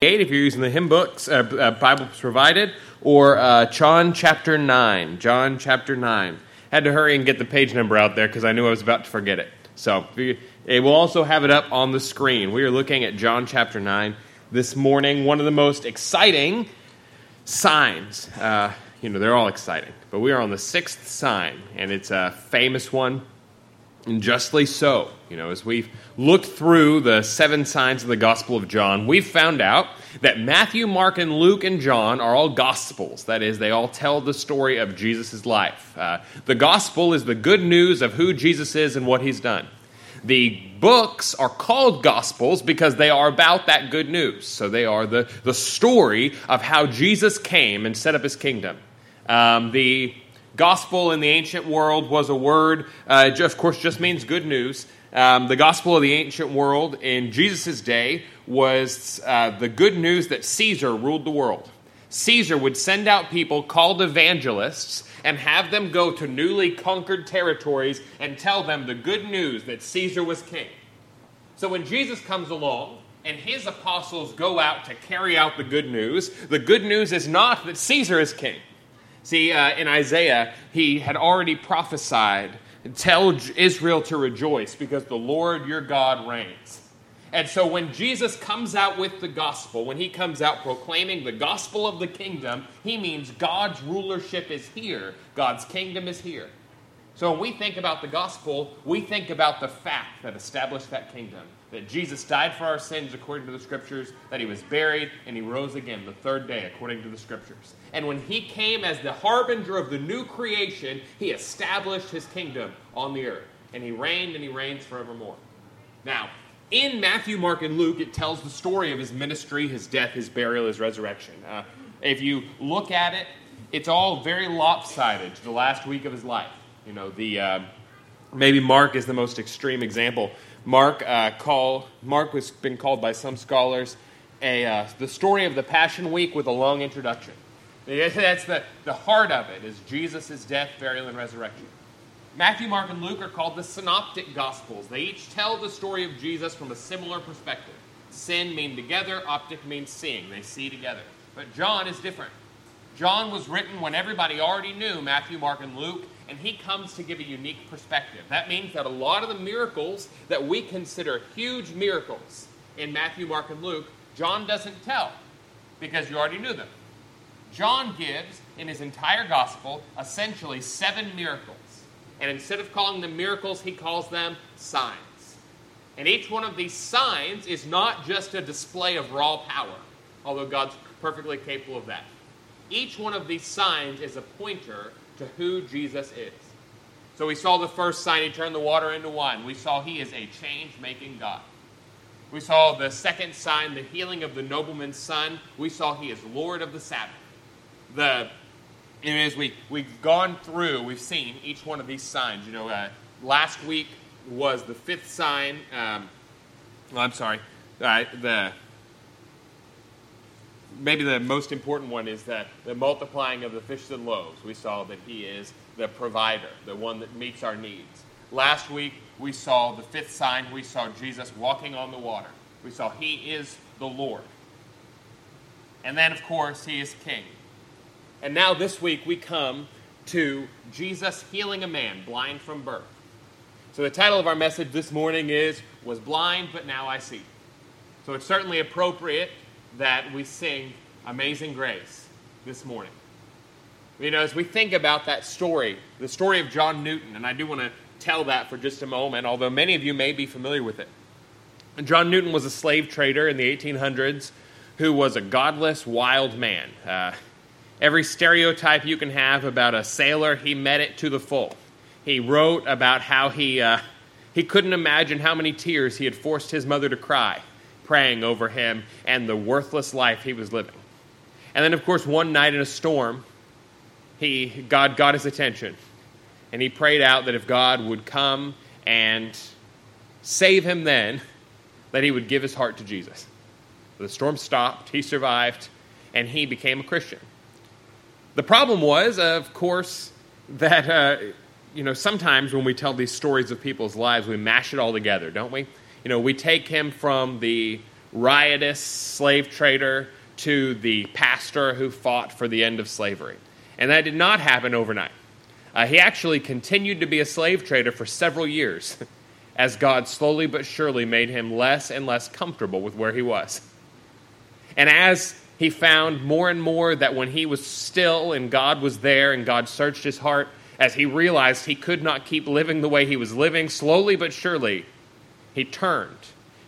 8 if you're using the hymn books, uh, uh, provided, or uh, John chapter 9. John chapter 9. Had to hurry and get the page number out there because I knew I was about to forget it. So it will also have it up on the screen. We are looking at John chapter 9 this morning. One of the most exciting signs. Uh, you know, they're all exciting, but we are on the sixth sign, and it's a famous one and justly so. You know, as we've looked through the seven signs of the Gospel of John, we've found out that Matthew, Mark, and Luke and John are all Gospels. That is, they all tell the story of Jesus' life. Uh, the Gospel is the good news of who Jesus is and what he's done. The books are called Gospels because they are about that good news. So they are the, the story of how Jesus came and set up his kingdom. Um, the Gospel in the ancient world was a word, uh, of course, just means good news. Um, the gospel of the ancient world in Jesus' day was uh, the good news that Caesar ruled the world. Caesar would send out people called evangelists and have them go to newly conquered territories and tell them the good news that Caesar was king. So when Jesus comes along and his apostles go out to carry out the good news, the good news is not that Caesar is king. See, uh, in Isaiah, he had already prophesied, tell Israel to rejoice because the Lord your God reigns. And so when Jesus comes out with the gospel, when he comes out proclaiming the gospel of the kingdom, he means God's rulership is here, God's kingdom is here. So when we think about the gospel, we think about the fact that established that kingdom that Jesus died for our sins according to the scriptures, that he was buried, and he rose again the third day according to the scriptures. And when he came as the harbinger of the new creation, he established his kingdom on the earth. And he reigned and he reigns forevermore. Now, in Matthew, Mark, and Luke, it tells the story of his ministry, his death, his burial, his resurrection. Uh, if you look at it, it's all very lopsided to the last week of his life. You know, the uh, maybe Mark is the most extreme example. Mark uh, call Mark has been called by some scholars a uh, the story of the Passion Week with a long introduction. That's the, the heart of it is Jesus' death, burial, and resurrection. Matthew, Mark, and Luke are called the synoptic gospels. They each tell the story of Jesus from a similar perspective. Sin mean together, optic means seeing. They see together. But John is different. John was written when everybody already knew Matthew, Mark, and Luke, and he comes to give a unique perspective. That means that a lot of the miracles that we consider huge miracles in Matthew, Mark, and Luke, John doesn't tell because you already knew them. John gives in his entire gospel essentially seven miracles. And instead of calling them miracles, he calls them signs. And each one of these signs is not just a display of raw power, although God's perfectly capable of that. Each one of these signs is a pointer to who Jesus is. So we saw the first sign, he turned the water into wine. We saw he is a change making God. We saw the second sign, the healing of the nobleman's son. We saw he is Lord of the Sabbath. The, and as we, we've gone through, we've seen each one of these signs. You know, uh, last week was the fifth sign. Um, well, I'm sorry. Uh, the maybe the most important one is that the multiplying of the fishes and loaves. We saw that He is the provider, the one that meets our needs. Last week, we saw the fifth sign. We saw Jesus walking on the water. We saw He is the Lord. And then, of course, He is King. And now, this week, we come to Jesus healing a man blind from birth. So, the title of our message this morning is Was Blind, but Now I See. So, it's certainly appropriate that we sing Amazing Grace this morning. You know, as we think about that story, the story of John Newton, and I do want to tell that for just a moment, although many of you may be familiar with it. John Newton was a slave trader in the 1800s who was a godless, wild man. Uh, every stereotype you can have about a sailor, he met it to the full. He wrote about how he, uh, he couldn't imagine how many tears he had forced his mother to cry praying over him and the worthless life he was living. And then, of course, one night in a storm, he, God got his attention. And he prayed out that if God would come and save him then, that he would give his heart to Jesus. The storm stopped, he survived, and he became a Christian. The problem was, of course, that, uh, you know, sometimes when we tell these stories of people's lives, we mash it all together, don't we? you know, we take him from the riotous slave trader to the pastor who fought for the end of slavery. And that did not happen overnight. Uh, he actually continued to be a slave trader for several years as God slowly but surely made him less and less comfortable with where he was. And as he found more and more that when he was still and God was there and God searched his heart, as he realized he could not keep living the way he was living, slowly but surely, he turned.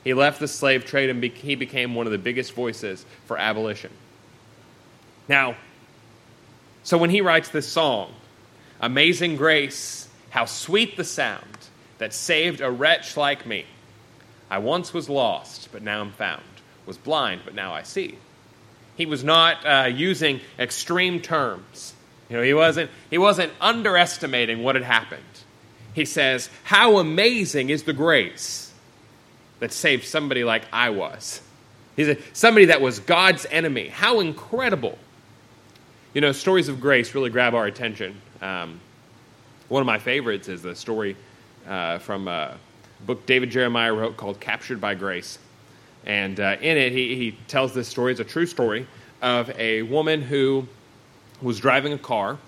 He left the slave trade and he became one of the biggest voices for abolition. Now, so when he writes this song, Amazing Grace, how sweet the sound that saved a wretch like me. I once was lost, but now I'm found, was blind, but now I see. He was not uh, using extreme terms. You know, he wasn't, he wasn't underestimating what had happened. He says, How amazing is the grace that saved somebody like I was. He said, somebody that was God's enemy. How incredible. You know, stories of grace really grab our attention. Um, one of my favorites is the story uh, from a book David Jeremiah wrote called Captured by Grace. And uh, in it, he, he tells this story. It's a true story of a woman who was driving a car,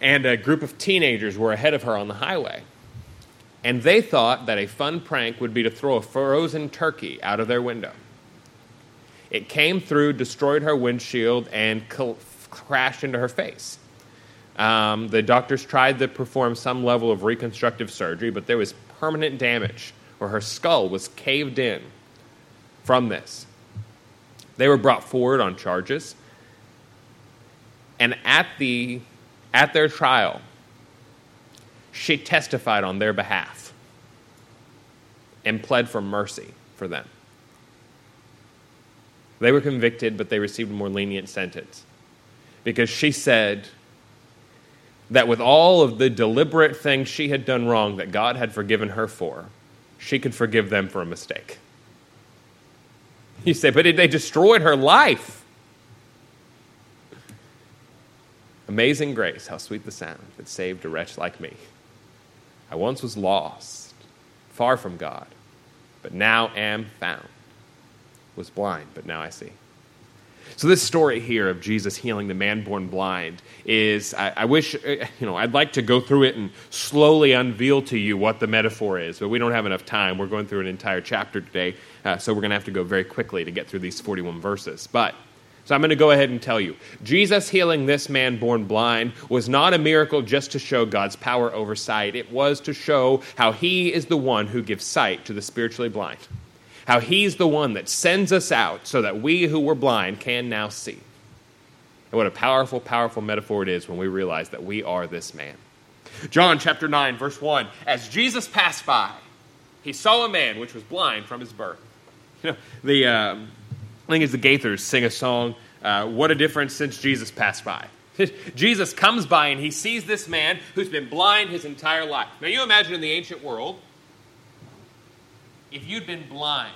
and a group of teenagers were ahead of her on the highway. And they thought that a fun prank would be to throw a frozen turkey out of their window. It came through, destroyed her windshield, and crashed into her face. Um, the doctors tried to perform some level of reconstructive surgery, but there was permanent damage, or her skull was caved in from this. They were brought forward on charges. And at, the, at their trial, she testified on their behalf and pled for mercy for them. They were convicted, but they received a more lenient sentence because she said that with all of the deliberate things she had done wrong that God had forgiven her for, she could forgive them for a mistake. You say, but they destroyed her life. Amazing grace, how sweet the sound that saved a wretch like me. I once was lost, far from God, but now am found. Was blind, but now I see. So this story here of Jesus healing the man born blind is, I, I, wish, uh, you know, I'd like to go through it and slowly unveil to you what the metaphor is, but we don't have enough time. We're going through an entire chapter today, uh, so we're going to have to go very quickly to get through these 41 verses. But so I'm going to go ahead and tell you. Jesus healing this man born blind was not a miracle just to show God's power over sight. It was to show how he is the one who gives sight to the spiritually blind how he's the one that sends us out so that we who were blind can now see. And what a powerful, powerful metaphor it is when we realize that we are this man. John chapter 9, verse 1 As Jesus passed by, he saw a man which was blind from his birth. You know, the, uh, I think it's the Gaithers sing a song, uh, What a Difference Since Jesus Passed By. Jesus comes by and he sees this man who's been blind his entire life. Now, you imagine in the ancient world, if you'd been blind,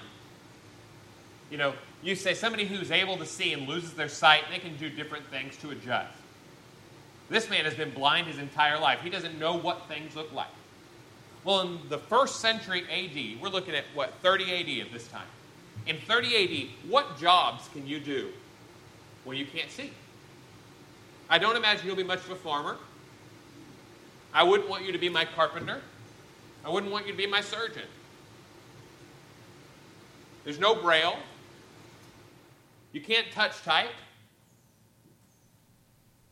you know, you say somebody who's able to see and loses their sight, they can do different things to adjust. This man has been blind his entire life. He doesn't know what things look like. Well, in the first century AD, we're looking at what, 30 AD at this time. In 30 AD, what jobs can you do when you can't see? I don't imagine you'll be much of a farmer. I wouldn't want you to be my carpenter. I wouldn't want you to be my surgeon. There's no braille. You can't touch type.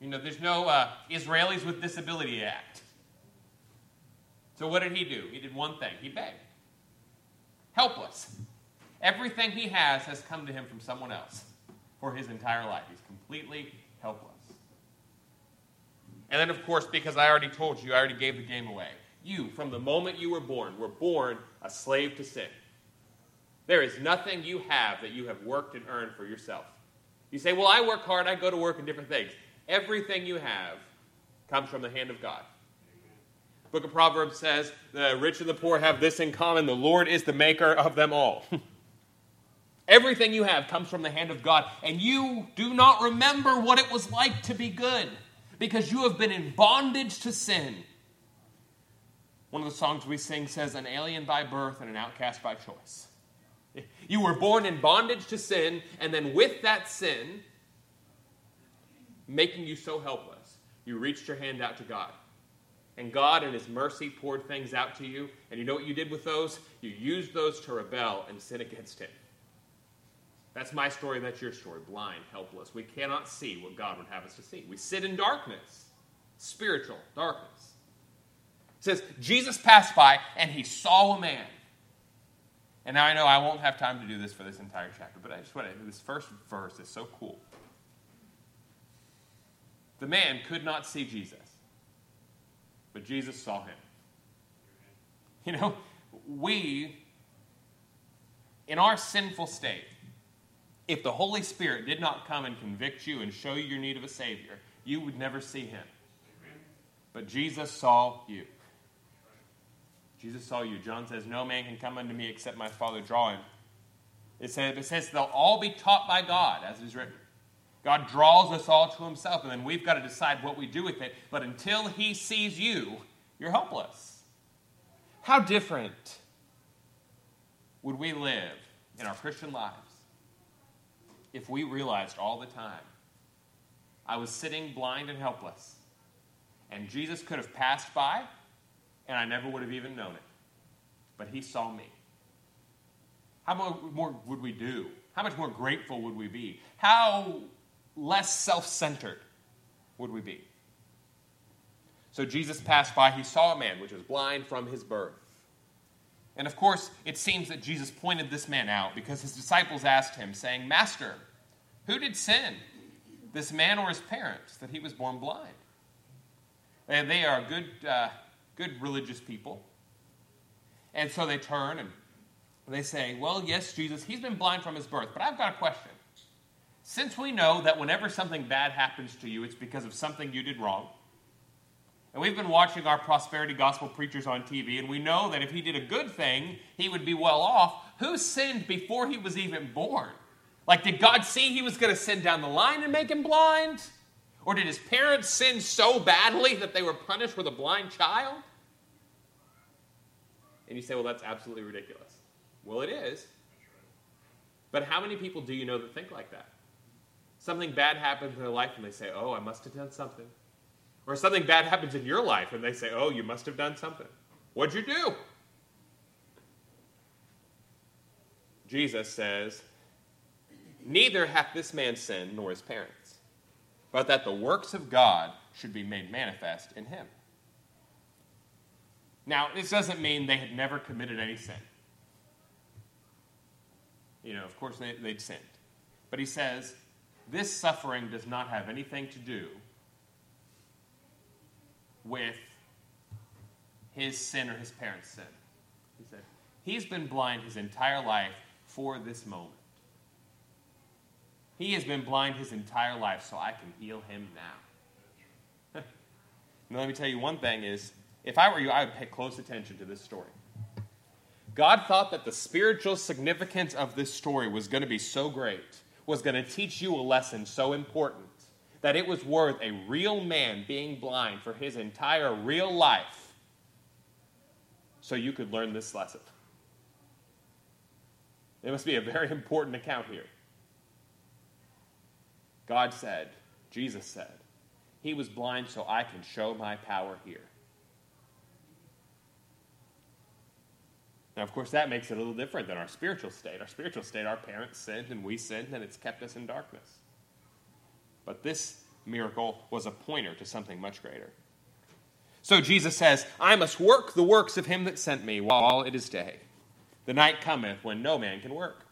You know, there's no uh, Israelis with Disability Act. So what did he do? He did one thing. He begged. Helpless. Everything he has has come to him from someone else for his entire life. He's completely helpless. And then, of course, because I already told you, I already gave the game away. You, from the moment you were born, were born a slave to sin. There is nothing you have that you have worked and earned for yourself. You say, Well, I work hard, I go to work in different things. Everything you have comes from the hand of God. Book of Proverbs says, The rich and the poor have this in common the Lord is the maker of them all. Everything you have comes from the hand of God, and you do not remember what it was like to be good because you have been in bondage to sin. One of the songs we sing says, An alien by birth and an outcast by choice. You were born in bondage to sin, and then with that sin, making you so helpless, you reached your hand out to God. And God, in His mercy, poured things out to you. And you know what you did with those? You used those to rebel and sin against Him. That's my story, that's your story. Blind, helpless. We cannot see what God would have us to see. We sit in darkness, spiritual darkness. It says, Jesus passed by and he saw a man. And now I know I won't have time to do this for this entire chapter, but I just want to, this first verse is so cool. The man could not see Jesus, but Jesus saw him. You know, we, in our sinful state, if the Holy Spirit did not come and convict you and show you your need of a Savior, you would never see him. But Jesus saw you. Jesus saw you. John says, No man can come unto me except my Father draw him. It says, it says they'll all be taught by God, as it is written. God draws us all to himself, and then we've got to decide what we do with it. But until he sees you, you're helpless. How different would we live in our Christian lives if we realized all the time I was sitting blind and helpless, and Jesus could have passed by, and I never would have even known it. But he saw me. How much more would we do? How much more grateful would we be? How less self centered would we be? So Jesus passed by, he saw a man which was blind from his birth. And of course, it seems that Jesus pointed this man out because his disciples asked him, saying, Master, who did sin, this man or his parents, that he was born blind? And they are good, uh, good religious people. And so they turn and they say, Well, yes, Jesus, he's been blind from his birth, but I've got a question. Since we know that whenever something bad happens to you, it's because of something you did wrong, and we've been watching our prosperity gospel preachers on TV, and we know that if he did a good thing, he would be well off. Who sinned before he was even born? Like, did God see he was going to sin down the line and make him blind? Or did his parents sin so badly that they were punished with a blind child? And you say, well, that's absolutely ridiculous. Well, it is. But how many people do you know that think like that? Something bad happens in their life and they say, oh, I must have done something. Or something bad happens in your life and they say, oh, you must have done something. What'd you do? Jesus says, Neither hath this man sinned nor his parents, but that the works of God should be made manifest in him. Now, this doesn't mean they had never committed any sin. You know, of course, they, they'd sinned. But he says, this suffering does not have anything to do with his sin or his parents' sin. He said, He's been blind his entire life for this moment. He has been blind his entire life, so I can heal him now. now, let me tell you one thing is if I were you, I would pay close attention to this story. God thought that the spiritual significance of this story was going to be so great, was going to teach you a lesson so important, that it was worth a real man being blind for his entire real life so you could learn this lesson. It must be a very important account here. God said, Jesus said, He was blind so I can show my power here. Now, of course, that makes it a little different than our spiritual state. Our spiritual state, our parents sinned and we sinned, and it's kept us in darkness. But this miracle was a pointer to something much greater. So Jesus says, I must work the works of him that sent me while it is day. The night cometh when no man can work.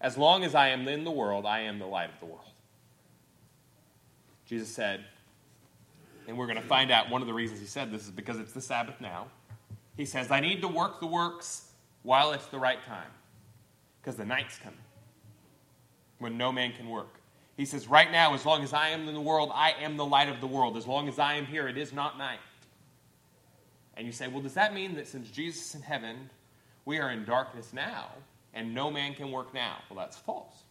As long as I am in the world, I am the light of the world. Jesus said, and we're going to find out one of the reasons he said this is because it's the Sabbath now. He says, I need to work the works while it's the right time, because the night's coming when no man can work. He says, Right now, as long as I am in the world, I am the light of the world. As long as I am here, it is not night. And you say, Well, does that mean that since Jesus is in heaven, we are in darkness now and no man can work now? Well, that's false.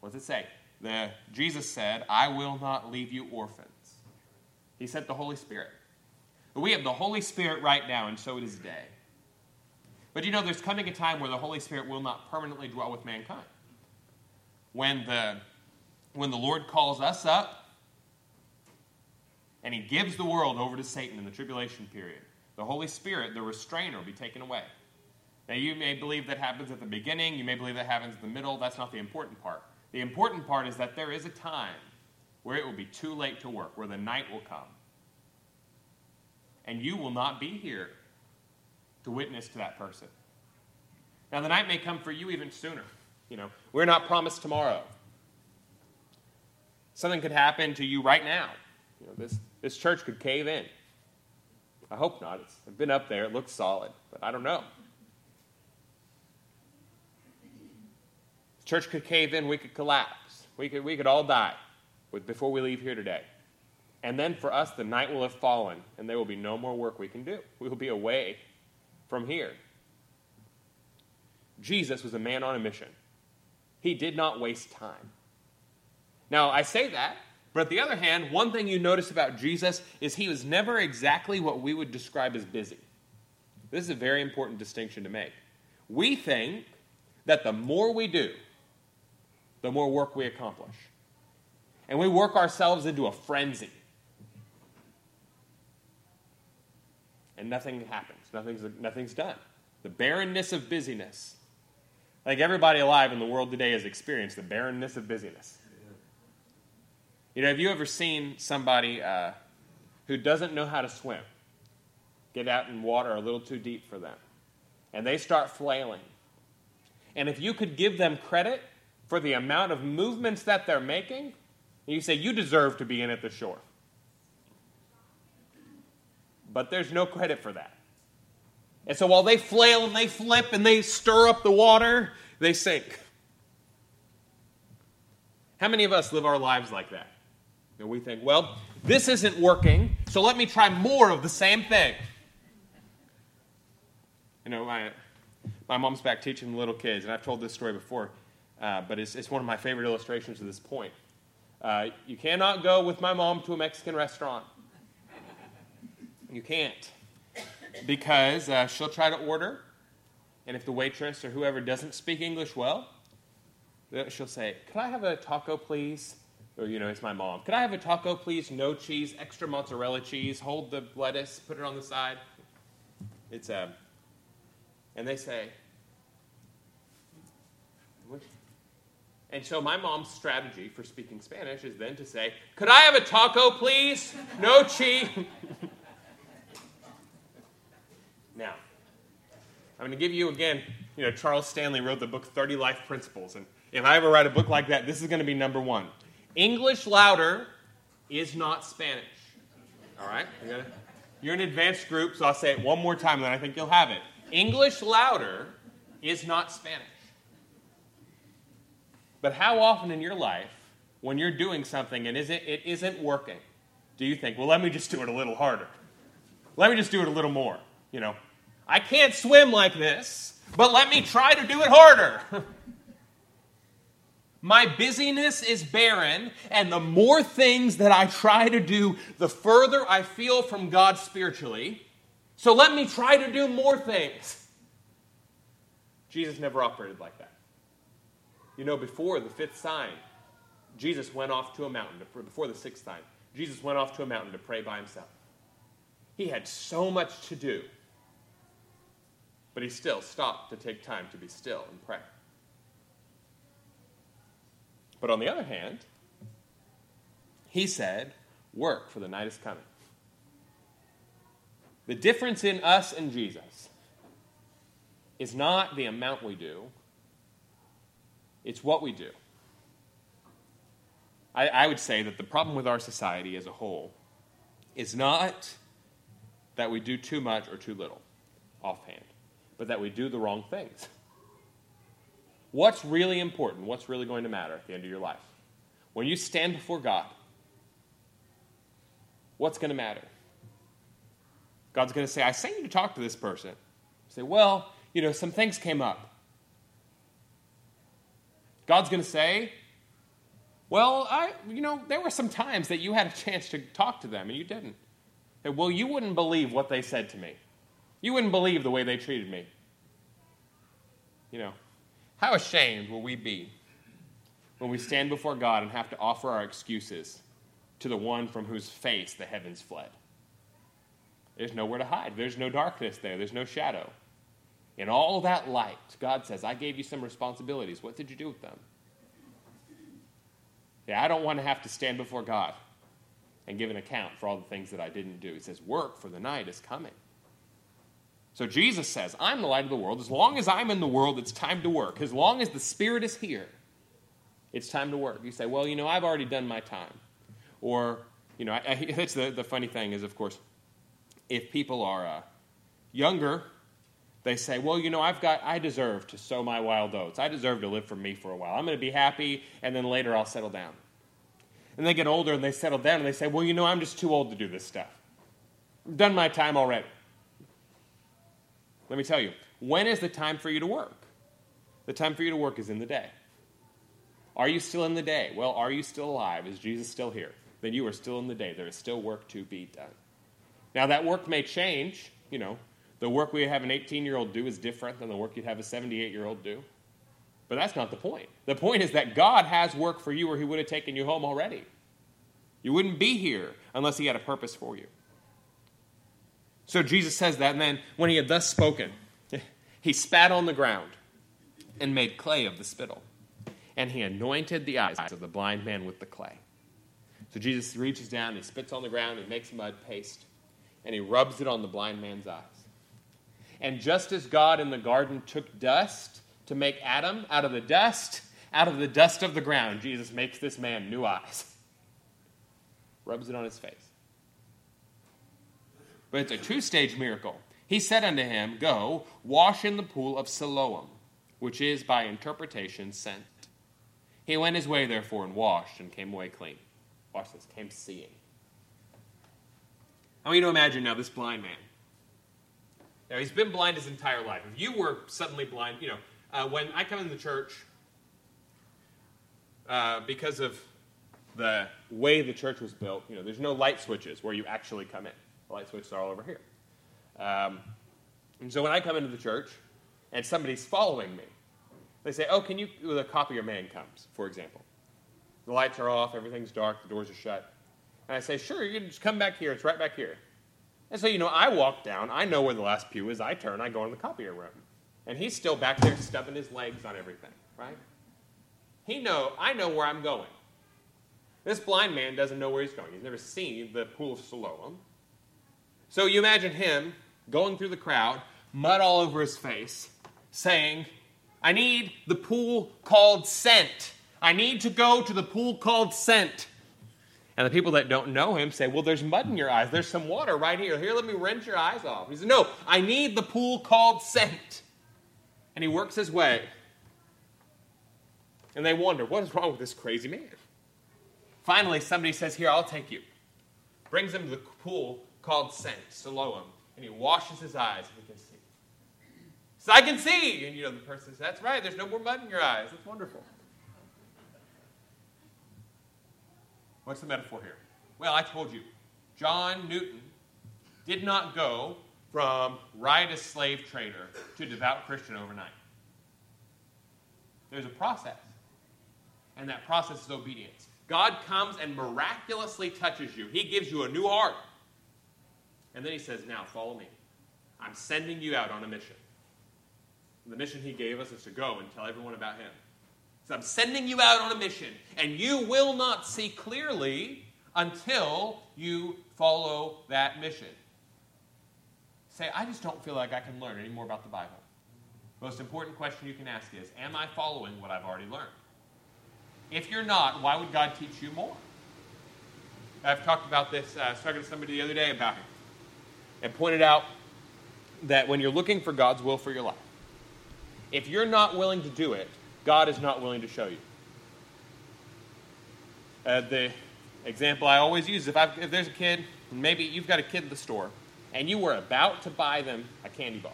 What does it say? The, Jesus said, I will not leave you orphans. He sent the Holy Spirit. But we have the Holy Spirit right now, and so it is day. But you know, there's coming a time where the Holy Spirit will not permanently dwell with mankind. When the, when the Lord calls us up and he gives the world over to Satan in the tribulation period, the Holy Spirit, the restrainer, will be taken away. Now, you may believe that happens at the beginning, you may believe that happens in the middle. That's not the important part. The important part is that there is a time where it will be too late to work, where the night will come. And you will not be here to witness to that person. Now, the night may come for you even sooner. You know, we're not promised tomorrow. Something could happen to you right now. You know, this, this church could cave in. I hope not. It's, I've been up there. It looks solid, but I don't know. Church could cave in. We could collapse. We could, we could all die before we leave here today. And then for us, the night will have fallen, and there will be no more work we can do. We will be away from here. Jesus was a man on a mission. He did not waste time. Now, I say that, but on the other hand, one thing you notice about Jesus is he was never exactly what we would describe as busy. This is a very important distinction to make. We think that the more we do, the more work we accomplish. And we work ourselves into a frenzy. And nothing happens, nothing's, nothing's done. The barrenness of busyness. Like everybody alive in the world today has experienced the barrenness of busyness. You know, have you ever seen somebody uh, who doesn't know how to swim get out in water a little too deep for them? And they start flailing. And if you could give them credit for the amount of movements that they're making, you say, You deserve to be in at the shore. But there's no credit for that. And so while they flail and they flip and they stir up the water, they sink. How many of us live our lives like that? And we think, well, this isn't working, so let me try more of the same thing. You know, my, my mom's back teaching little kids, and I've told this story before, uh, but it's, it's one of my favorite illustrations of this point. Uh, you cannot go with my mom to a Mexican restaurant. You can't. Because uh, she'll try to order, and if the waitress or whoever doesn't speak English well, she'll say, Could I have a taco, please? or you know, it's my mom. Could I have a taco, please? No cheese, extra mozzarella cheese. Hold the lettuce, put it on the side. It's a, um, and they say, and so my mom's strategy for speaking Spanish is then to say, "Could I have a taco, please? No cheese." now, I'm going to give you again. You know, Charles Stanley wrote the book 30 Life Principles, and if I ever write a book like that, this is going to be number one. English louder is not Spanish. All right? You're an advanced group, so I'll say it one more time, then I think you'll have it. English louder is not Spanish. But how often in your life, when you're doing something and it isn't working, do you think, well, let me just do it a little harder? Let me just do it a little more. You know, I can't swim like this, but let me try to do it harder. My busyness is barren, and the more things that I try to do, the further I feel from God spiritually. So let me try to do more things. Jesus never operated like that. You know, before the fifth sign, Jesus went off to a mountain, to, before the sixth sign, Jesus went off to a mountain to pray by himself. He had so much to do, but he still stopped to take time to be still and pray. But on the other hand, he said, Work, for the night is coming. The difference in us and Jesus is not the amount we do, it's what we do. I, I, would say that the problem with our society as a whole is not that we do too much or too little offhand, but that we do the wrong things. What's really important? What's really going to matter at the end of your life? When you stand before God, what's going to matter? God's going to say, I sent you to talk to this person. You say, well, you know, some things came up. God's going to say, well, I, you know, there were some times that you had a chance to talk to them and you didn't. Well, you wouldn't believe what they said to me. You wouldn't believe the way they treated me. You know, how ashamed will we be when we stand before God and have to offer our excuses to the one from whose face the heavens fled? There's nowhere to hide. There's no darkness there. There's no shadow. In all that light, God says, I gave you some responsibilities. What did you do with them? Yeah, I don't want to have to stand before God and give an account for all the things that I didn't do. He says, Work, for the night is coming. So Jesus says, I'm the light of the world. As long as I'm in the world, it's time to work. As long as the Spirit is here, it's time to work. You say, Well, you know, I've already done my time. Or, you know, I, I, that's the, the funny thing is, of course, if people are uh, younger, they say, well, you know, I've got, I deserve to sow my wild oats. I deserve to live for me for a while. I'm going to be happy, and then later I'll settle down. And they get older and they settle down and they say, well, you know, I'm just too old to do this stuff. I've done my time already. Let me tell you, when is the time for you to work? The time for you to work is in the day. Are you still in the day? Well, are you still alive? Is Jesus still here? Then you are still in the day. There is still work to be done. Now, that work may change. You know, the work we have an 18 year old do is different than the work you'd have a 78 year old do. But that's not the point. The point is that God has work for you, or He would have taken you home already. You wouldn't be here unless He had a purpose for you. So Jesus says that, and then when He had thus spoken, He spat on the ground and made clay of the spittle. And He anointed the eyes of the blind man with the clay. So Jesus reaches down, He spits on the ground, He makes mud paste, and He rubs it on the blind man's eyes. And just as God in the garden took dust to make Adam out of the dust, out of the dust of the ground, Jesus makes this man new eyes. Rubs it on his face. But it's a two stage miracle. He said unto him, Go, wash in the pool of Siloam, which is by interpretation sent. He went his way, therefore, and washed, and came away clean. Watch this, came seeing. I want you to imagine now this blind man. Now, he's been blind his entire life. If you were suddenly blind, you know, uh, when I come in the church, uh, because of the way the church was built, you know, there's no light switches where you actually come in. The light switches are all over here. Um, and so when I come into the church and somebody's following me, they say, "Oh, can you?" The copier man comes, for example. The lights are off, everything's dark, the doors are shut, and I say, "Sure, you can just come back here. It's right back here." And so, you know, I walk down, I know where the last pew is, I turn, I go in the copier room. And he's still back there stubbing his legs on everything, right? He know, I know where I'm going. This blind man doesn't know where he's going. He's never seen the pool of Siloam. So you imagine him going through the crowd, mud all over his face, saying, I need the pool called Sent. I need to go to the pool called Sent. And the people that don't know him say, Well, there's mud in your eyes. There's some water right here. Here, let me rinse your eyes off. He says, No, I need the pool called Sent. And he works his way. And they wonder, What is wrong with this crazy man? Finally, somebody says, Here, I'll take you. Brings him to the pool called Sent, Siloam. And he washes his eyes and he can see. He says, I can see. And you know, the person says, That's right. There's no more mud in your eyes. That's wonderful. What's the metaphor here? Well, I told you, John Newton did not go from riotous slave trader to devout Christian overnight. There's a process, and that process is obedience. God comes and miraculously touches you, He gives you a new heart. And then He says, Now follow me. I'm sending you out on a mission. The mission He gave us is to go and tell everyone about Him. So I'm sending you out on a mission, and you will not see clearly until you follow that mission. Say, I just don't feel like I can learn any more about the Bible. Most important question you can ask is Am I following what I've already learned? If you're not, why would God teach you more? I've talked about this, uh, I was talking to somebody the other day about it, and pointed out that when you're looking for God's will for your life, if you're not willing to do it, God is not willing to show you. Uh, the example I always use if, if there's a kid, maybe you've got a kid at the store, and you were about to buy them a candy bar,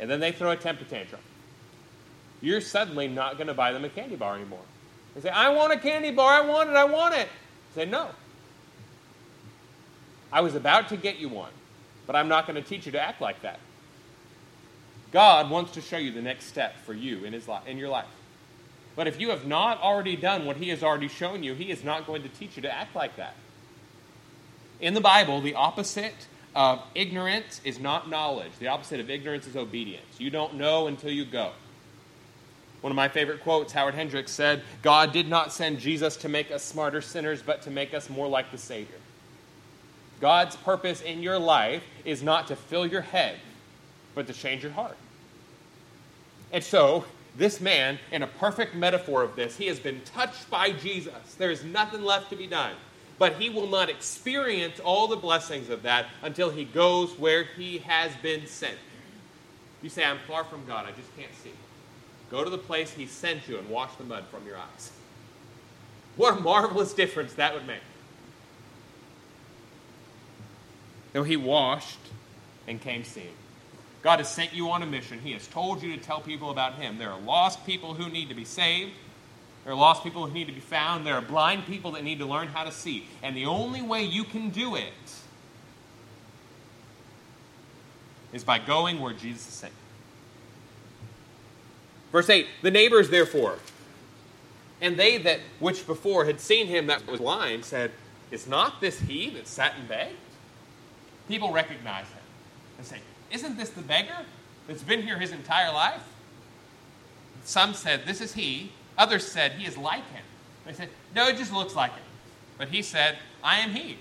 and then they throw a temper tantrum, you're suddenly not going to buy them a candy bar anymore. They say, I want a candy bar, I want it, I want it. say, no. I was about to get you one, but I'm not going to teach you to act like that. God wants to show you the next step for you in, his life, in your life. But if you have not already done what he has already shown you, he is not going to teach you to act like that. In the Bible, the opposite of ignorance is not knowledge. The opposite of ignorance is obedience. You don't know until you go. One of my favorite quotes, Howard Hendricks said, God did not send Jesus to make us smarter sinners, but to make us more like the Savior. God's purpose in your life is not to fill your head, but to change your heart. And so, this man, in a perfect metaphor of this, he has been touched by Jesus. There is nothing left to be done. But he will not experience all the blessings of that until he goes where he has been sent. You say, I'm far from God, I just can't see. Go to the place he sent you and wash the mud from your eyes. What a marvelous difference that would make. Though he washed and came seeing. God has sent you on a mission. He has told you to tell people about Him. There are lost people who need to be saved. There are lost people who need to be found. There are blind people that need to learn how to see. And the only way you can do it is by going where Jesus is sent. Verse 8 The neighbors, therefore, and they that which before had seen him that was blind said, Is not this he that sat and begged? People recognize him and say, isn't this the beggar that's been here his entire life? Some said, This is he. Others said, He is like him. They said, No, it just looks like him. But he said, I am he.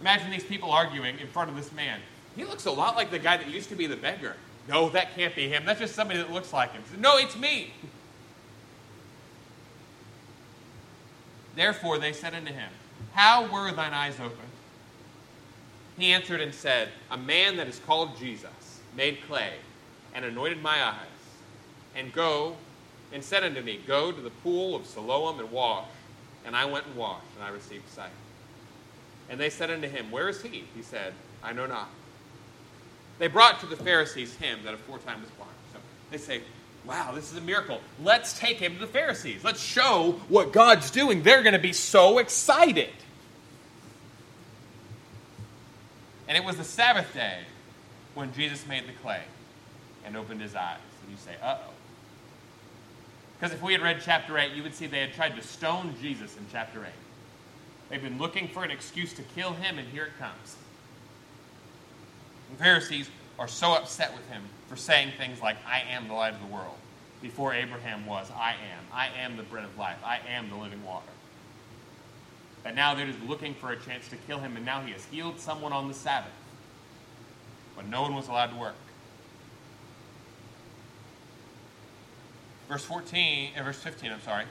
Imagine these people arguing in front of this man. He looks a lot like the guy that used to be the beggar. No, that can't be him. That's just somebody that looks like him. No, it's me. Therefore they said unto him, How were thine eyes opened? He answered and said, A man that is called Jesus made clay and anointed my eyes, and go and said unto me, Go to the pool of Siloam and wash. And I went and washed, and I received sight. And they said unto him, Where is he? He said, I know not. They brought to the Pharisees him that aforetime was blind. So they say, Wow, this is a miracle. Let's take him to the Pharisees. Let's show what God's doing. They're going to be so excited. And it was the Sabbath day when Jesus made the clay and opened his eyes. And you say, uh oh. Because if we had read chapter 8, you would see they had tried to stone Jesus in chapter 8. They've been looking for an excuse to kill him, and here it comes. The Pharisees are so upset with him for saying things like, I am the light of the world. Before Abraham was, I am. I am the bread of life. I am the living water that now they're just looking for a chance to kill him, and now he has healed someone on the Sabbath. But no one was allowed to work. Verse 14, uh, verse 15, I'm sorry.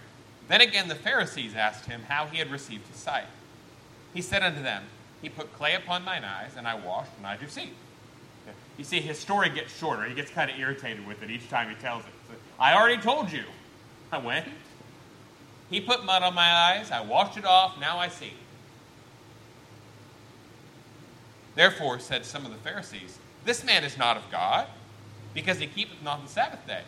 Then again the Pharisees asked him how he had received his sight. He said unto them, He put clay upon mine eyes, and I washed, and I do see. You see, his story gets shorter. He gets kind of irritated with it each time he tells it. So, I already told you. I went, he put mud on my eyes. I washed it off. Now I see. Therefore, said some of the Pharisees, This man is not of God, because he keepeth not the Sabbath day.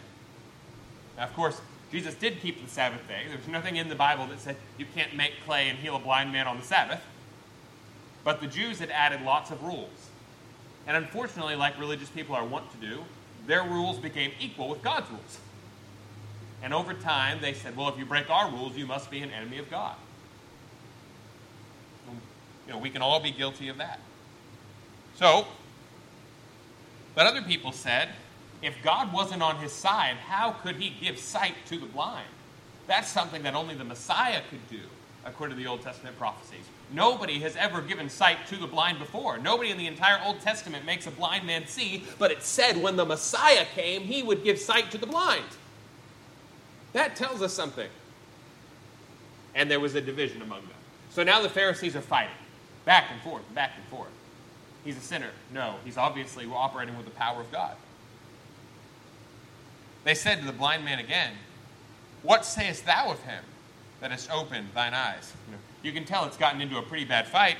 Now, of course, Jesus did keep the Sabbath day. There's nothing in the Bible that said you can't make clay and heal a blind man on the Sabbath. But the Jews had added lots of rules. And unfortunately, like religious people are wont to do, their rules became equal with God's rules. And over time, they said, well, if you break our rules, you must be an enemy of God. You know, we can all be guilty of that. So, but other people said, if God wasn't on his side, how could he give sight to the blind? That's something that only the Messiah could do, according to the Old Testament prophecies. Nobody has ever given sight to the blind before. Nobody in the entire Old Testament makes a blind man see, but it said when the Messiah came, he would give sight to the blind. That tells us something. And there was a division among them. So now the Pharisees are fighting back and forth, back and forth. He's a sinner. No, he's obviously operating with the power of God. They said to the blind man again, What sayest thou of him that hast opened thine eyes? You can tell it's gotten into a pretty bad fight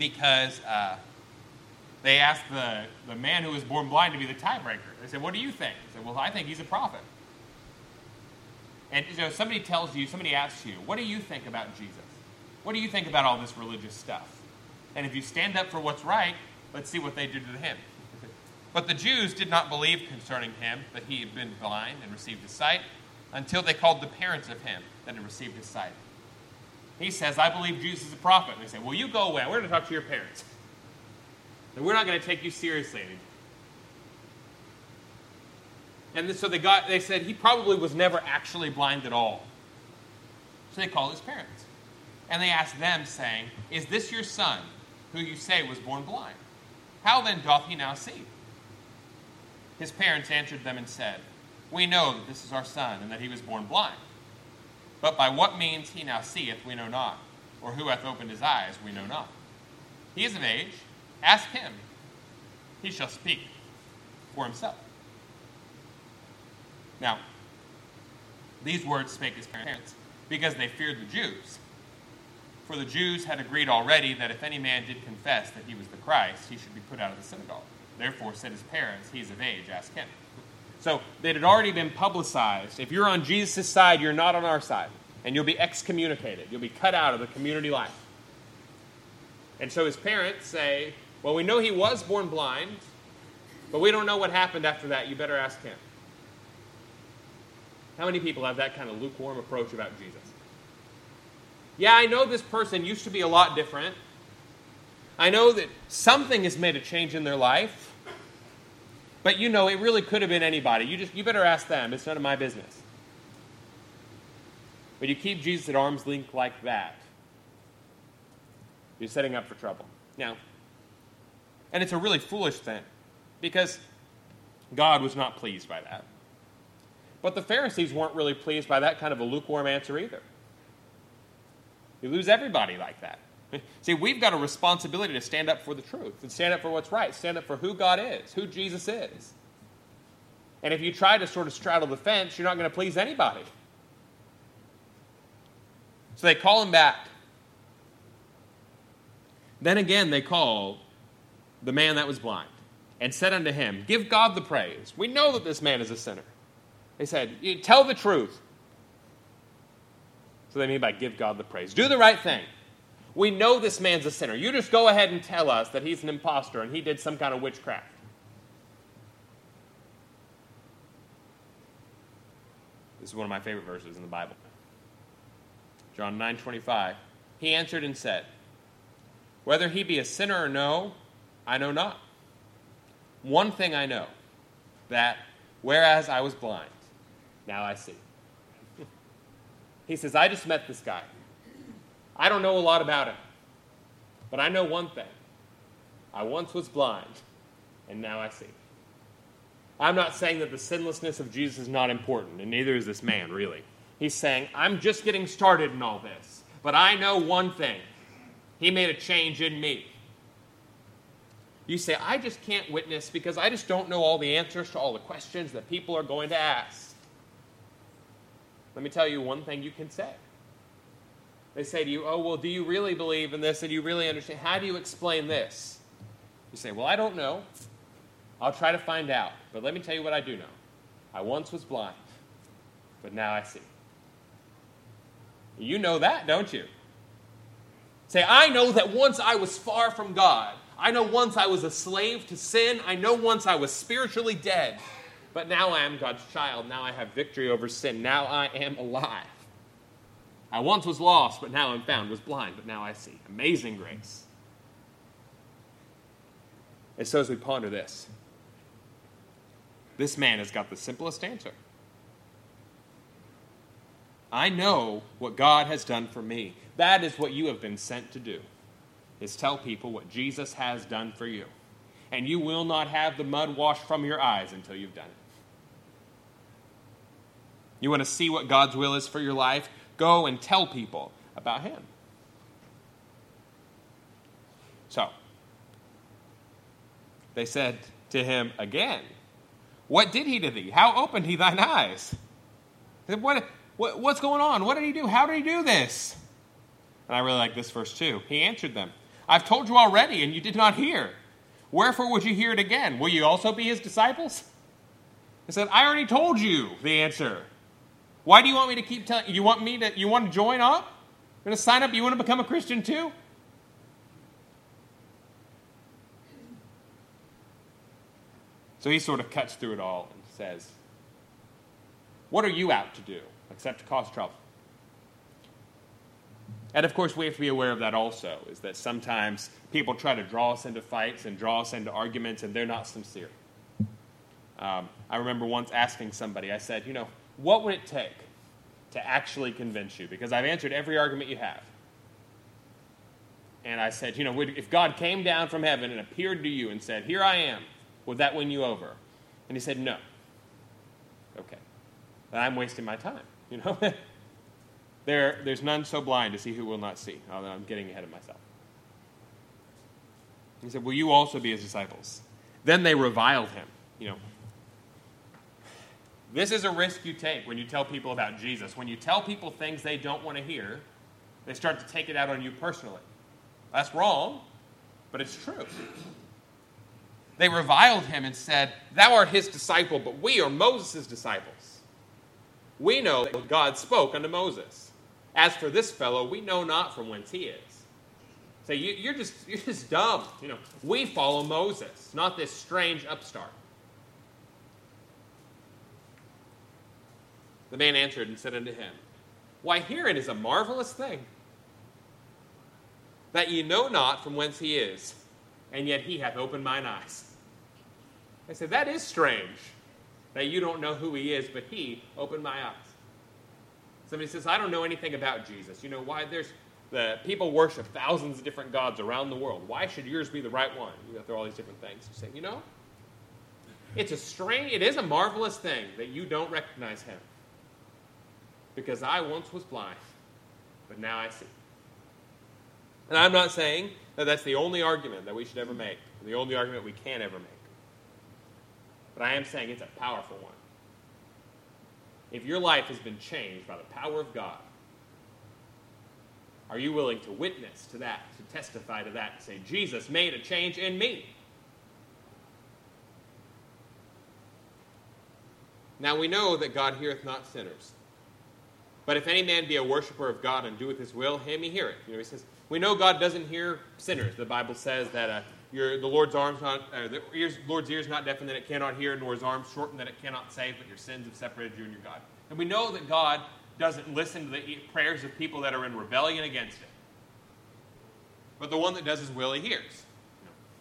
because uh, they asked the, the man who was born blind to be the tiebreaker. They said, What do you think? He said, Well, I think he's a prophet. And you know, somebody tells you, somebody asks you, what do you think about Jesus? What do you think about all this religious stuff? And if you stand up for what's right, let's see what they did to him. But the Jews did not believe concerning him that he had been blind and received his sight until they called the parents of him that had received his sight. He says, I believe Jesus is a prophet. And they say, Well, you go away. We're going to talk to your parents. And we're not going to take you seriously anymore. And so they got they said he probably was never actually blind at all. So they called his parents. And they asked them, saying, Is this your son, who you say was born blind? How then doth he now see? His parents answered them and said, We know that this is our son, and that he was born blind. But by what means he now seeth, we know not, or who hath opened his eyes, we know not. He is of age, ask him. He shall speak for himself. Now, these words spake his parents, because they feared the Jews. For the Jews had agreed already that if any man did confess that he was the Christ, he should be put out of the synagogue. Therefore said his parents, He is of age, ask him. So it had already been publicized. If you're on Jesus' side, you're not on our side. And you'll be excommunicated. You'll be cut out of the community life. And so his parents say, Well, we know he was born blind, but we don't know what happened after that. You better ask him. How many people have that kind of lukewarm approach about Jesus? Yeah, I know this person used to be a lot different. I know that something has made a change in their life. But you know, it really could have been anybody. You just you better ask them. It's none of my business. But you keep Jesus at arm's length like that, you're setting up for trouble. Now, and it's a really foolish thing because God was not pleased by that. But the Pharisees weren't really pleased by that kind of a lukewarm answer either. You lose everybody like that. See, we've got a responsibility to stand up for the truth and stand up for what's right, stand up for who God is, who Jesus is. And if you try to sort of straddle the fence, you're not going to please anybody. So they call him back. Then again, they call the man that was blind and said unto him, Give God the praise. We know that this man is a sinner. They said, Tell the truth. So they mean by give God the praise. Do the right thing. We know this man's a sinner. You just go ahead and tell us that he's an impostor and he did some kind of witchcraft. This is one of my favorite verses in the Bible. John 9:25. He answered and said, "Whether he be a sinner or no, I know not. One thing I know, that whereas I was blind, now I see." he says, "I just met this guy. I don't know a lot about him. But I know one thing I once was blind, and now I see. I'm not saying that the sinlessness of Jesus is not important, and neither is this man, really. He's saying, I'm just getting started in all this, but I know one thing He made a change in me. You say, I just can't witness because I just don't know all the answers to all the questions that people are going to ask. Let me tell you one thing you can say they say to you, Oh, well, do you really believe in this and you really understand? How do you explain this? You say, Well, I don't know. I'll try to find out. But let me tell you what I do know. I once was blind, but now I see. You know that, don't you? Say, I know that once I was far from God. I know once I was a slave to sin. I know once I was spiritually dead. But now I am God's child. Now I have victory over sin. Now I am alive. I once was lost, but now I'm found, was blind, but now I see. Amazing grace. And so as we ponder this, this man has got the simplest answer. I know what God has done for me. That is what you have been sent to do. Is tell people what Jesus has done for you. And you will not have the mud washed from your eyes until you've done it. You want to see what God's will is for your life? Go and tell people about him. So, they said to him again, What did he to thee? How opened he thine eyes? What, what, what's going on? What did he do? How did he do this? And I really like this verse too. He answered them, I've told you already, and you did not hear. Wherefore would you hear it again? Will you also be his disciples? He said, I already told you the answer. Why do you want me to keep telling you want me to you want to join up? You're going to sign up, you want to become a Christian too? So he sort of cuts through it all and says, What are you out to do except to cause trouble? And of course, we have to be aware of that also, is that sometimes people try to draw us into fights and draw us into arguments, and they're not sincere. Um, I remember once asking somebody, I said, You know, what would it take to actually convince you? Because I've answered every argument you have. And I said, You know, if God came down from heaven and appeared to you and said, Here I am, would that win you over? And he said, No. Okay. Then I'm wasting my time, you know? There, there's none so blind to see who will not see. Oh, I'm getting ahead of myself. He said, Will you also be his disciples? Then they reviled him. You know, this is a risk you take when you tell people about Jesus. When you tell people things they don't want to hear, they start to take it out on you personally. That's wrong, but it's true. They reviled him and said, Thou art his disciple, but we are Moses' disciples. We know that God spoke unto Moses. As for this fellow, we know not from whence he is. Say, you, you're just you're just dumb. You know, we follow Moses, not this strange upstart. The man answered and said unto him, Why, herein is a marvelous thing, that ye know not from whence he is, and yet he hath opened mine eyes. I said, That is strange, that you don't know who he is, but he opened my eyes. Somebody says, I don't know anything about Jesus. You know why? There's the people worship thousands of different gods around the world. Why should yours be the right one? You go through all these different things. You say, you know, it's a strange, it is a marvelous thing that you don't recognize him. Because I once was blind, but now I see. And I'm not saying that that's the only argument that we should ever make, the only argument we can ever make. But I am saying it's a powerful one if your life has been changed by the power of God, are you willing to witness to that, to testify to that, and say, Jesus made a change in me? Now we know that God heareth not sinners. But if any man be a worshiper of God and doeth his will, him he heareth. You know, he says, we know God doesn't hear sinners. The Bible says that uh, your, the Lord's arms not, uh, the ears, Lord's ears not deafened that it cannot hear, nor his arms shortened that it cannot save, but your sins have separated you and your God. And we know that God doesn't listen to the prayers of people that are in rebellion against him. But the one that does his will, he hears.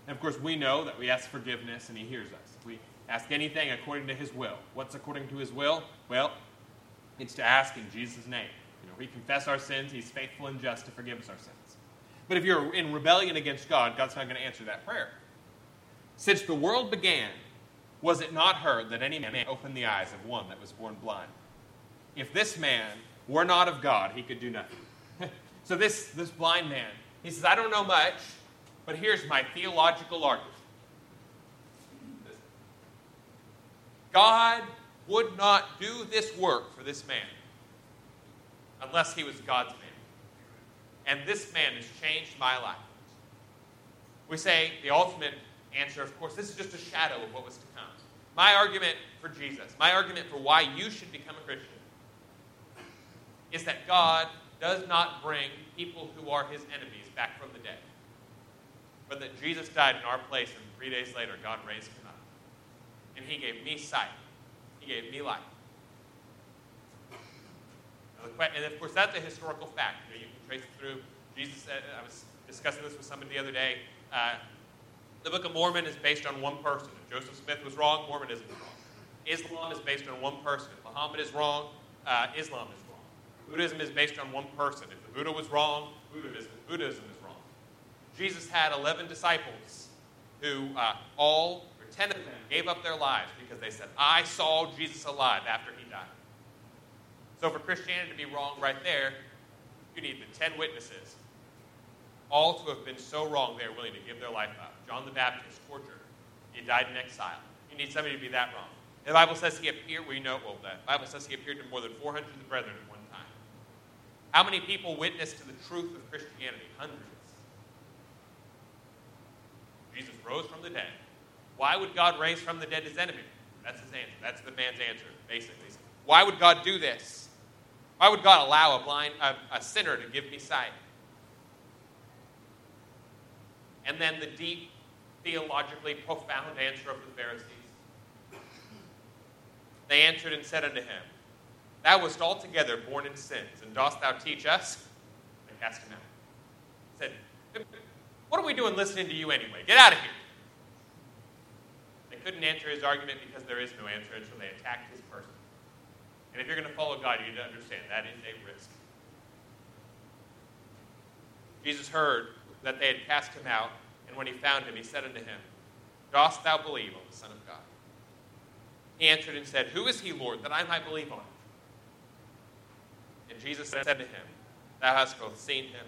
And of course, we know that we ask forgiveness and he hears us. We ask anything according to his will. What's according to his will? Well, it's to ask in Jesus' name. You know, we confess our sins, he's faithful and just to forgive us our sins. But if you're in rebellion against God, God's not going to answer that prayer. Since the world began, was it not heard that any man opened the eyes of one that was born blind? If this man were not of God, he could do nothing. so this, this blind man, he says, I don't know much, but here's my theological argument. God would not do this work for this man unless he was God's man and this man has changed my life. We say the ultimate answer, of course, this is just a shadow of what was to come. My argument for Jesus, my argument for why you should become a Christian, is that God does not bring people who are his enemies back from the dead, but that Jesus died in our place, and three days later, God raised him up. And he gave me sight, gave me life. And of course, that's a historical fact. You, know, you can trace it through. Jesus said, I was discussing this with somebody the other day. Uh, the Book of Mormon is based on one person. If Joseph Smith was wrong, Mormonism is wrong. Islam is based on one person. If Muhammad is wrong, uh, Islam is wrong. Buddhism is based on one person. If the Buddha was wrong, Buddhism, Buddhism is wrong. Jesus had 11 disciples who uh, all, 10 of them, gave up their lives because they said, I saw Jesus alive after he died. So for Christianity to be wrong right there, you need the 10 witnesses, all to have been so wrong they are willing to give their life up. John the Baptist, tortured. He died in exile. You need somebody to be that wrong. The Bible says he appeared, we know, well, that. the Bible says he appeared to more than 400 of the brethren at one time. How many people witnessed to the truth of Christianity? Hundreds. Jesus rose from the dead. Why would God raise from the dead his enemy? That's his answer. That's the man's answer, basically. Why would God do this? Why would God allow a blind, a, a sinner to give me sight? And then the deep, theologically profound answer of the Pharisees. They answered and said unto him, Thou wast altogether born in sins, and dost thou teach us? They cast him out. He Said, What are we doing listening to you anyway? Get out of here. Couldn't answer his argument because there is no answer, and so they attacked his person. And if you're going to follow God, you need to understand that is a risk. Jesus heard that they had cast him out, and when he found him, he said unto him, Dost thou believe on the Son of God? He answered and said, Who is he, Lord, that I might believe on him? And Jesus said to him, Thou hast both seen him,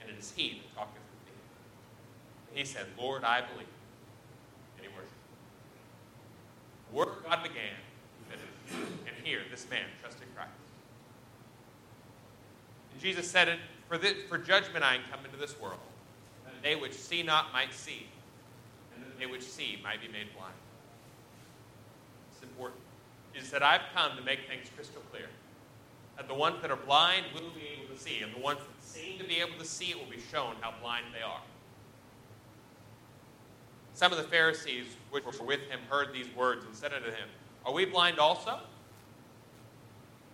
and it is he that talketh with thee. And he said, Lord, I believe. And he worshiped. The work God began, and here this man trusted Christ. And Jesus said, it, for, this, for judgment I am come into this world, that they which see not might see, and that they which see might be made blind. It's important. Jesus said, I've come to make things crystal clear. That the ones that are blind will be able to see, and the ones that seem to be able to see it will be shown how blind they are. Some of the Pharisees which were with him heard these words and said unto him, Are we blind also?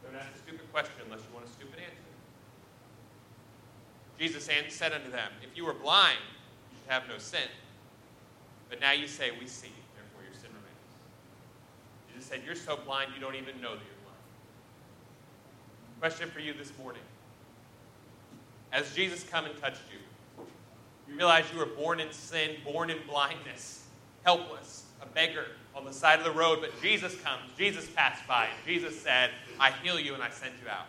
Don't ask a stupid question unless you want a stupid answer. Jesus said unto them, If you were blind, you should have no sin. But now you say, We see, therefore your sin remains. Jesus said, You're so blind you don't even know that you're blind. Question for you this morning. As Jesus come and touched you, you realize you were born in sin, born in blindness, helpless, a beggar on the side of the road, but Jesus comes, Jesus passed by, and Jesus said, I heal you and I send you out.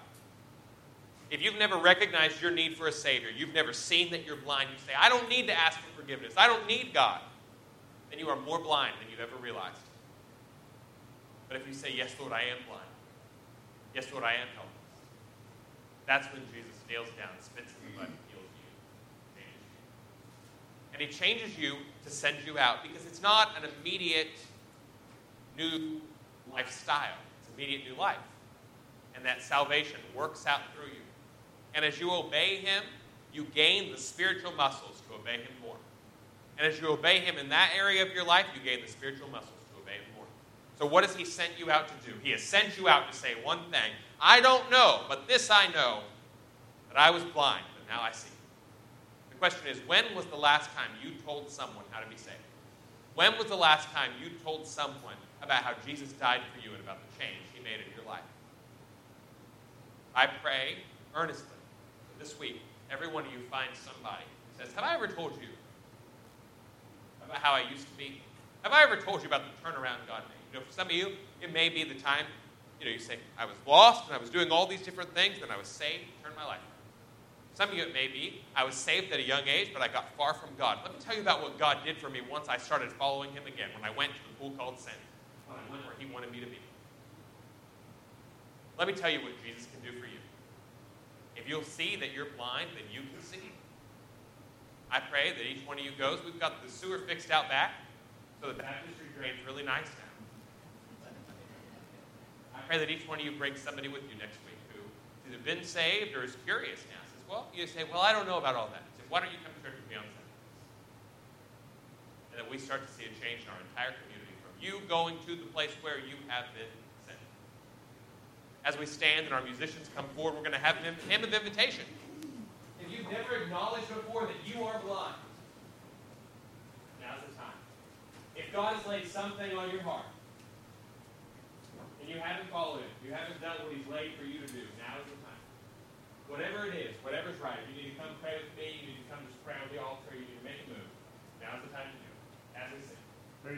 If you've never recognized your need for a Savior, you've never seen that you're blind, you say, I don't need to ask for forgiveness, I don't need God, then you are more blind than you've ever realized. But if you say, Yes, Lord, I am blind, yes, Lord, I am helpless, that's when Jesus kneels down, spits and heals you, changes you. And He changes you to send you out because it's not an immediate new lifestyle, it's immediate new life. And that salvation works out through you. And as you obey Him, you gain the spiritual muscles to obey Him more. And as you obey Him in that area of your life, you gain the spiritual muscles to obey Him more. So, what has He sent you out to do? He has sent you out to say one thing I don't know, but this I know that I was blind, but now I see. The question is when was the last time you told someone how to be saved? When was the last time you told someone about how Jesus died for you and about the change He made in your life? I pray earnestly this week, every one of you finds somebody who says, Have I ever told you about how I used to be? Have I ever told you about the turnaround God made? You know, for some of you, it may be the time, you know, you say, I was lost and I was doing all these different things, and I was saved, turned my life. Some of you, it may be, I was saved at a young age, but I got far from God. Let me tell you about what God did for me once I started following Him again, when I went to the pool called Sent, when I went where He wanted me to be. Let me tell you what Jesus can do for you. If you'll see that you're blind, then you can see. I pray that each one of you goes. We've got the sewer fixed out back, so the baptistry drain's really nice now. I pray that each one of you brings somebody with you next week who has either been saved or is curious now. Well, you say, well, I don't know about all that. Say, why don't you come to church with me on Sunday? And then we start to see a change in our entire community from you going to the place where you have been sent. as we stand and our musicians come forward, we're going to have a hymn of invitation. If you've never acknowledged before that you are blind, now's the time. If God has laid something on your heart, and you haven't followed it, you haven't done what He's laid for you to do, now is the time. Whatever it is, whatever's right, you need to come pray with me, you need to come just pray on the altar, you need to make a move. Now's the time to